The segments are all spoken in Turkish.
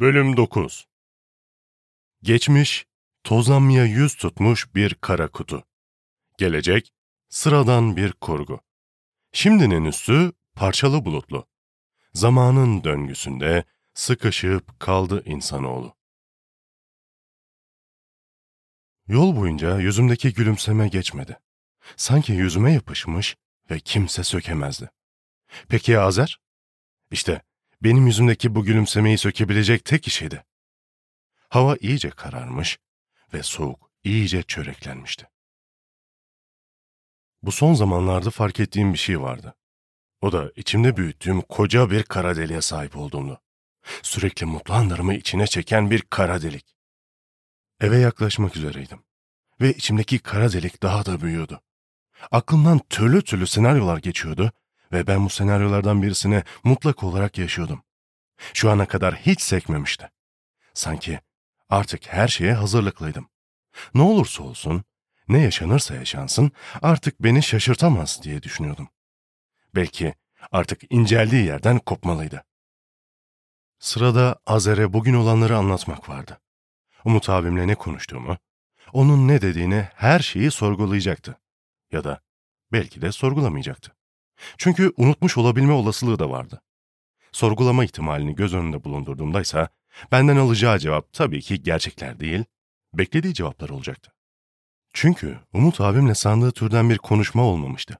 Bölüm 9 Geçmiş, tozlanmaya yüz tutmuş bir kara kutu. Gelecek, sıradan bir kurgu. Şimdinin üstü parçalı bulutlu. Zamanın döngüsünde sıkışıp kaldı insanoğlu. Yol boyunca yüzümdeki gülümseme geçmedi. Sanki yüzüme yapışmış ve kimse sökemezdi. Peki ya Azer? İşte benim yüzümdeki bu gülümsemeyi sökebilecek tek kişiydi. Hava iyice kararmış ve soğuk iyice çöreklenmişti. Bu son zamanlarda fark ettiğim bir şey vardı. O da içimde büyüttüğüm koca bir kara deliğe sahip olduğumdu. Sürekli mutlu anlarımı içine çeken bir kara delik. Eve yaklaşmak üzereydim. Ve içimdeki kara delik daha da büyüyordu. Aklımdan türlü türlü senaryolar geçiyordu ve ben bu senaryolardan birisini mutlak olarak yaşıyordum. Şu ana kadar hiç sekmemişti. Sanki artık her şeye hazırlıklıydım. Ne olursa olsun, ne yaşanırsa yaşansın artık beni şaşırtamaz diye düşünüyordum. Belki artık inceldiği yerden kopmalıydı. Sırada Azer'e bugün olanları anlatmak vardı. Umut abimle ne konuştuğumu, onun ne dediğini her şeyi sorgulayacaktı. Ya da belki de sorgulamayacaktı. Çünkü unutmuş olabilme olasılığı da vardı. Sorgulama ihtimalini göz önünde bulundurduğumda ise benden alacağı cevap tabii ki gerçekler değil, beklediği cevaplar olacaktı. Çünkü Umut abimle sandığı türden bir konuşma olmamıştı.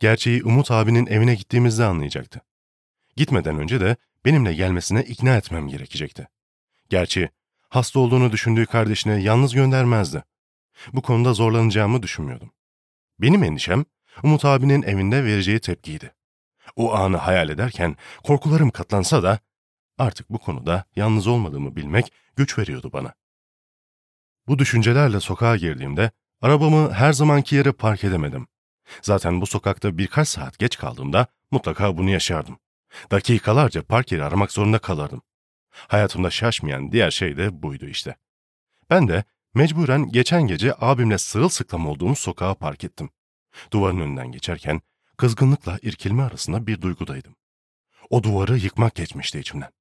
Gerçeği Umut abinin evine gittiğimizde anlayacaktı. Gitmeden önce de benimle gelmesine ikna etmem gerekecekti. Gerçi hasta olduğunu düşündüğü kardeşine yalnız göndermezdi. Bu konuda zorlanacağımı düşünmüyordum. Benim endişem Umut abinin evinde vereceği tepkiydi. O anı hayal ederken korkularım katlansa da artık bu konuda yalnız olmadığımı bilmek güç veriyordu bana. Bu düşüncelerle sokağa girdiğimde arabamı her zamanki yere park edemedim. Zaten bu sokakta birkaç saat geç kaldığımda mutlaka bunu yaşardım. Dakikalarca park yeri aramak zorunda kalırdım. Hayatımda şaşmayan diğer şey de buydu işte. Ben de mecburen geçen gece abimle sırılsıklam olduğumuz sokağa park ettim. Duvarın önünden geçerken kızgınlıkla irkilme arasında bir duygudaydım. O duvarı yıkmak geçmişti içimden.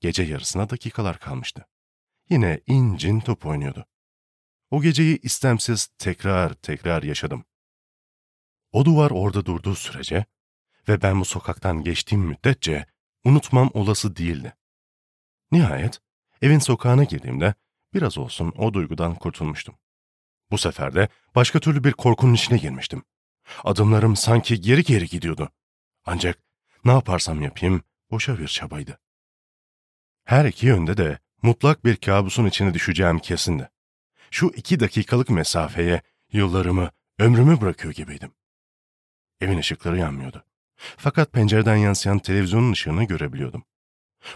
Gece yarısına dakikalar kalmıştı. Yine incin top oynuyordu. O geceyi istemsiz tekrar tekrar yaşadım. O duvar orada durduğu sürece ve ben bu sokaktan geçtiğim müddetçe unutmam olası değildi. Nihayet evin sokağına girdiğimde biraz olsun o duygudan kurtulmuştum. Bu sefer de başka türlü bir korkunun içine girmiştim. Adımlarım sanki geri geri gidiyordu. Ancak ne yaparsam yapayım boşa bir çabaydı. Her iki yönde de mutlak bir kabusun içine düşeceğim kesindi. Şu iki dakikalık mesafeye yıllarımı, ömrümü bırakıyor gibiydim. Evin ışıkları yanmıyordu. Fakat pencereden yansıyan televizyonun ışığını görebiliyordum.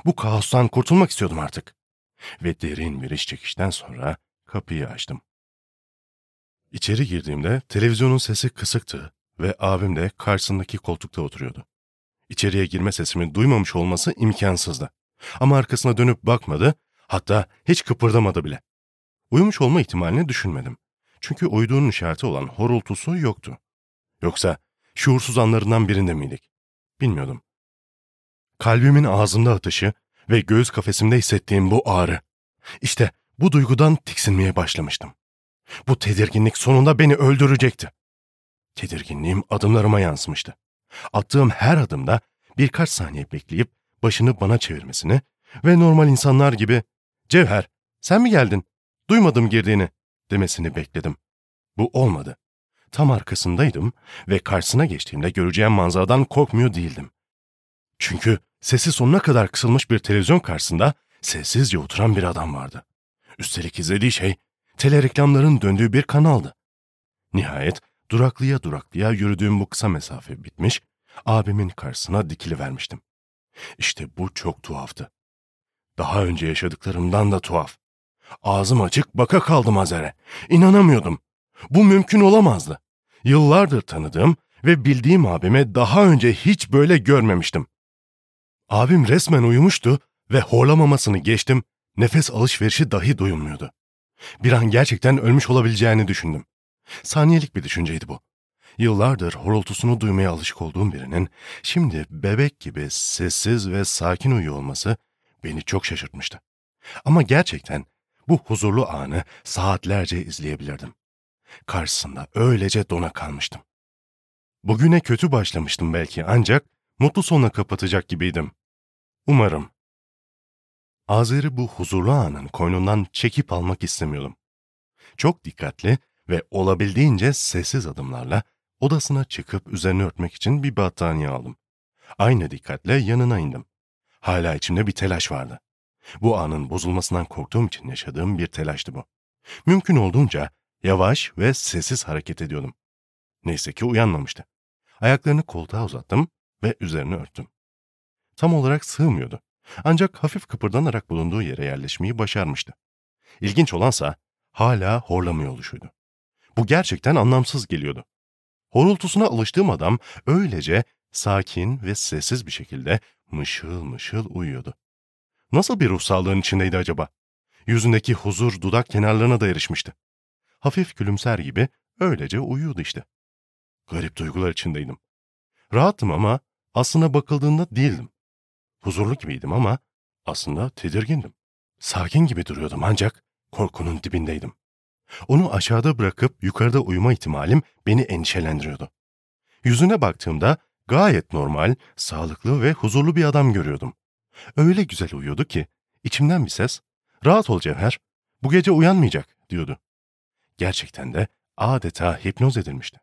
Bu kaostan kurtulmak istiyordum artık. Ve derin bir iş çekişten sonra kapıyı açtım. İçeri girdiğimde televizyonun sesi kısıktı ve abim de karşısındaki koltukta oturuyordu. İçeriye girme sesimi duymamış olması imkansızdı. Ama arkasına dönüp bakmadı, hatta hiç kıpırdamadı bile. Uyumuş olma ihtimalini düşünmedim. Çünkü uyuduğunun işareti olan horultusu yoktu. Yoksa şuursuz anlarından birinde miydik? Bilmiyordum. Kalbimin ağzımda atışı ve göğüs kafesimde hissettiğim bu ağrı. İşte bu duygudan tiksinmeye başlamıştım. Bu tedirginlik sonunda beni öldürecekti. Tedirginliğim adımlarıma yansımıştı. Attığım her adımda birkaç saniye bekleyip başını bana çevirmesini ve normal insanlar gibi ''Cevher, sen mi geldin? Duymadım girdiğini.'' demesini bekledim. Bu olmadı. Tam arkasındaydım ve karşısına geçtiğimde göreceğim manzaradan korkmuyor değildim. Çünkü sesi sonuna kadar kısılmış bir televizyon karşısında sessizce oturan bir adam vardı. Üstelik izlediği şey tele reklamların döndüğü bir kanaldı. Nihayet duraklıya duraklıya yürüdüğüm bu kısa mesafe bitmiş, abimin karşısına dikili vermiştim. İşte bu çok tuhaftı. Daha önce yaşadıklarımdan da tuhaf. Ağzım açık baka kaldım Azer'e. İnanamıyordum. Bu mümkün olamazdı. Yıllardır tanıdığım ve bildiğim abime daha önce hiç böyle görmemiştim. Abim resmen uyumuştu ve horlamamasını geçtim, nefes alışverişi dahi duyulmuyordu. Bir an gerçekten ölmüş olabileceğini düşündüm. Saniyelik bir düşünceydi bu. Yıllardır horultusunu duymaya alışık olduğum birinin şimdi bebek gibi sessiz ve sakin uyuyor olması beni çok şaşırtmıştı. Ama gerçekten bu huzurlu anı saatlerce izleyebilirdim. Karşısında öylece dona kalmıştım. Bugüne kötü başlamıştım belki ancak mutlu sonla kapatacak gibiydim. Umarım. Azer'i bu huzurlu anın koynundan çekip almak istemiyordum. Çok dikkatli ve olabildiğince sessiz adımlarla odasına çıkıp üzerine örtmek için bir battaniye aldım. Aynı dikkatle yanına indim. Hala içimde bir telaş vardı. Bu anın bozulmasından korktuğum için yaşadığım bir telaştı bu. Mümkün olduğunca yavaş ve sessiz hareket ediyordum. Neyse ki uyanmamıştı. Ayaklarını koltuğa uzattım ve üzerine örttüm. Tam olarak sığmıyordu. Ancak hafif kıpırdanarak bulunduğu yere yerleşmeyi başarmıştı. İlginç olansa hala horlamıyor oluşuydu. Bu gerçekten anlamsız geliyordu. Horultusuna alıştığım adam öylece sakin ve sessiz bir şekilde mışıl mışıl uyuyordu. Nasıl bir ruh sağlığın içindeydi acaba? Yüzündeki huzur dudak kenarlarına da erişmişti. Hafif gülümser gibi öylece uyuyordu işte. Garip duygular içindeydim. Rahattım ama aslına bakıldığında değildim. Huzurlu gibiydim ama aslında tedirgindim. Sakin gibi duruyordum ancak korkunun dibindeydim. Onu aşağıda bırakıp yukarıda uyuma ihtimalim beni endişelendiriyordu. Yüzüne baktığımda gayet normal, sağlıklı ve huzurlu bir adam görüyordum. Öyle güzel uyuyordu ki içimden bir ses, rahat ol Cevher, bu gece uyanmayacak diyordu. Gerçekten de adeta hipnoz edilmişti.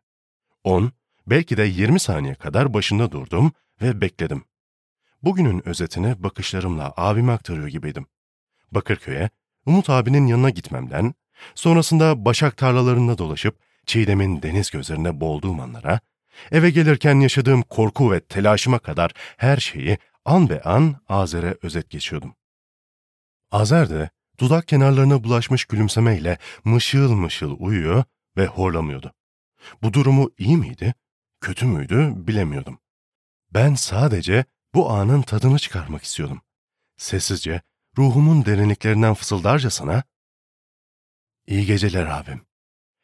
10, belki de 20 saniye kadar başında durdum ve bekledim. Bugünün özetini bakışlarımla abime aktarıyor gibiydim. Bakırköy'e, Umut abinin yanına gitmemden, sonrasında başak tarlalarında dolaşıp Çiğdem'in deniz gözlerine boğulduğum anlara, eve gelirken yaşadığım korku ve telaşıma kadar her şeyi an be an Azer'e özet geçiyordum. Azer de dudak kenarlarına bulaşmış gülümsemeyle mışıl mışıl uyuyor ve horlamıyordu. Bu durumu iyi miydi, kötü müydü bilemiyordum. Ben sadece bu anın tadını çıkarmak istiyordum. Sessizce, ruhumun derinliklerinden fısıldarcasına, İyi geceler abim.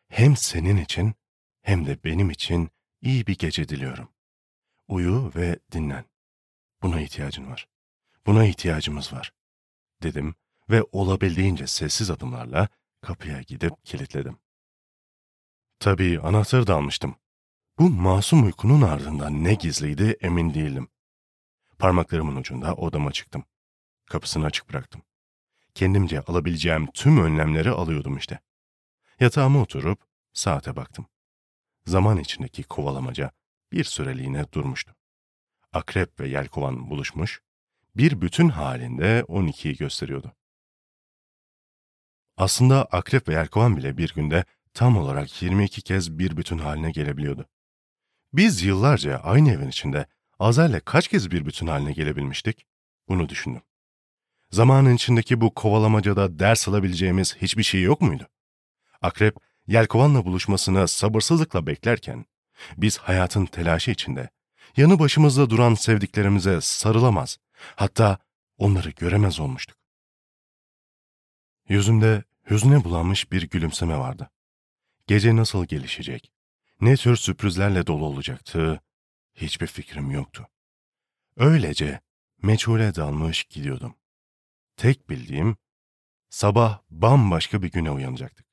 Hem senin için hem de benim için iyi bir gece diliyorum. Uyu ve dinlen. Buna ihtiyacın var. Buna ihtiyacımız var. Dedim ve olabildiğince sessiz adımlarla kapıya gidip kilitledim. Tabii anahtarı da almıştım. Bu masum uykunun ardından ne gizliydi emin değildim. Parmaklarımın ucunda odama çıktım. Kapısını açık bıraktım. Kendimce alabileceğim tüm önlemleri alıyordum işte. Yatağıma oturup saate baktım. Zaman içindeki kovalamaca bir süreliğine durmuştu. Akrep ve yelkovan buluşmuş, bir bütün halinde 12'yi gösteriyordu. Aslında akrep ve yelkovan bile bir günde tam olarak 22 kez bir bütün haline gelebiliyordu. Biz yıllarca aynı evin içinde Azer'le kaç kez bir bütün haline gelebilmiştik? Bunu düşündüm. Zamanın içindeki bu kovalamacada ders alabileceğimiz hiçbir şey yok muydu? Akrep, Yelkovan'la buluşmasını sabırsızlıkla beklerken, biz hayatın telaşı içinde, yanı başımızda duran sevdiklerimize sarılamaz, hatta onları göremez olmuştuk. Yüzümde hüzne bulanmış bir gülümseme vardı. Gece nasıl gelişecek, ne tür sürprizlerle dolu olacaktı, hiçbir fikrim yoktu. Öylece meçhule dalmış gidiyordum. Tek bildiğim, sabah bambaşka bir güne uyanacaktık.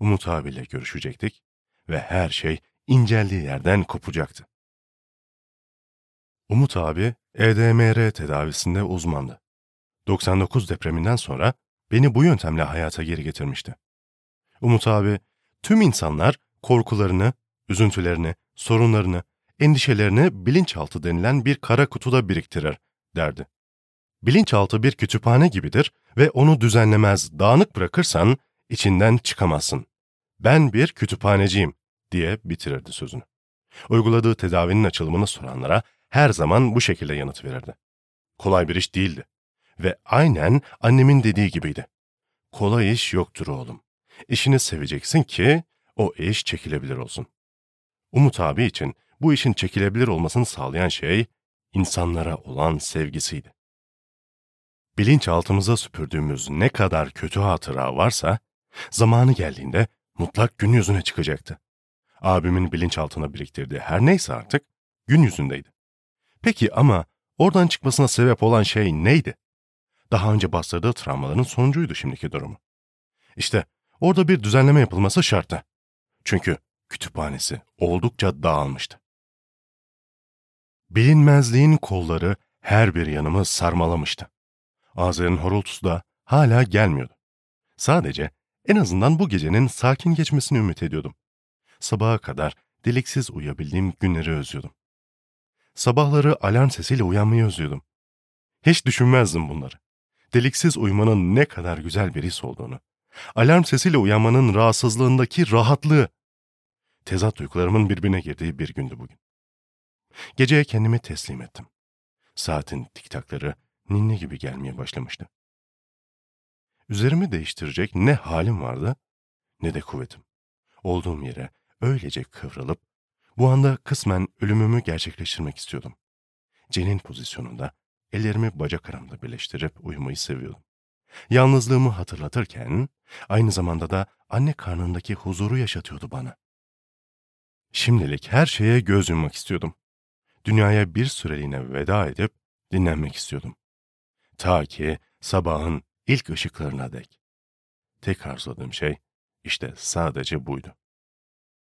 Umut abiyle görüşecektik ve her şey inceldiği yerden kopacaktı. Umut abi EDMR tedavisinde uzmandı. 99 depreminden sonra beni bu yöntemle hayata geri getirmişti. Umut abi, tüm insanlar korkularını, üzüntülerini, sorunlarını, endişelerini bilinçaltı denilen bir kara kutuda biriktirir, derdi. Bilinçaltı bir kütüphane gibidir ve onu düzenlemez, dağınık bırakırsan içinden çıkamazsın. Ben bir kütüphaneciyim diye bitirirdi sözünü. Uyguladığı tedavinin açılımını soranlara her zaman bu şekilde yanıt verirdi. Kolay bir iş değildi. Ve aynen annemin dediği gibiydi. Kolay iş yoktur oğlum. İşini seveceksin ki o iş çekilebilir olsun. Umut abi için bu işin çekilebilir olmasını sağlayan şey insanlara olan sevgisiydi. Bilinçaltımıza süpürdüğümüz ne kadar kötü hatıra varsa, zamanı geldiğinde mutlak gün yüzüne çıkacaktı. Abimin bilinçaltına biriktirdiği her neyse artık gün yüzündeydi. Peki ama oradan çıkmasına sebep olan şey neydi? Daha önce bastırdığı travmaların sonucuydu şimdiki durumu. İşte orada bir düzenleme yapılması şarttı. Çünkü kütüphanesi oldukça dağılmıştı. Bilinmezliğin kolları her bir yanımı sarmalamıştı. Ağzının horultusu da hala gelmiyordu. Sadece en azından bu gecenin sakin geçmesini ümit ediyordum. Sabaha kadar deliksiz uyuyabildiğim günleri özlüyordum. Sabahları alarm sesiyle uyanmayı özlüyordum. Hiç düşünmezdim bunları. Deliksiz uyumanın ne kadar güzel bir his olduğunu. Alarm sesiyle uyanmanın rahatsızlığındaki rahatlığı. Tezat duygularımın birbirine girdiği bir gündü bugün. Geceye kendimi teslim ettim. Saatin tiktakları ninni gibi gelmeye başlamıştı. Üzerimi değiştirecek ne halim vardı ne de kuvvetim. Olduğum yere öylece kıvrılıp bu anda kısmen ölümümü gerçekleştirmek istiyordum. Cenin pozisyonunda ellerimi bacak aramda birleştirip uyumayı seviyordum. Yalnızlığımı hatırlatırken aynı zamanda da anne karnındaki huzuru yaşatıyordu bana. Şimdilik her şeye göz yummak istiyordum. Dünyaya bir süreliğine veda edip dinlenmek istiyordum. Ta ki sabahın ilk ışıklarına dek. Tek arzuladığım şey işte sadece buydu.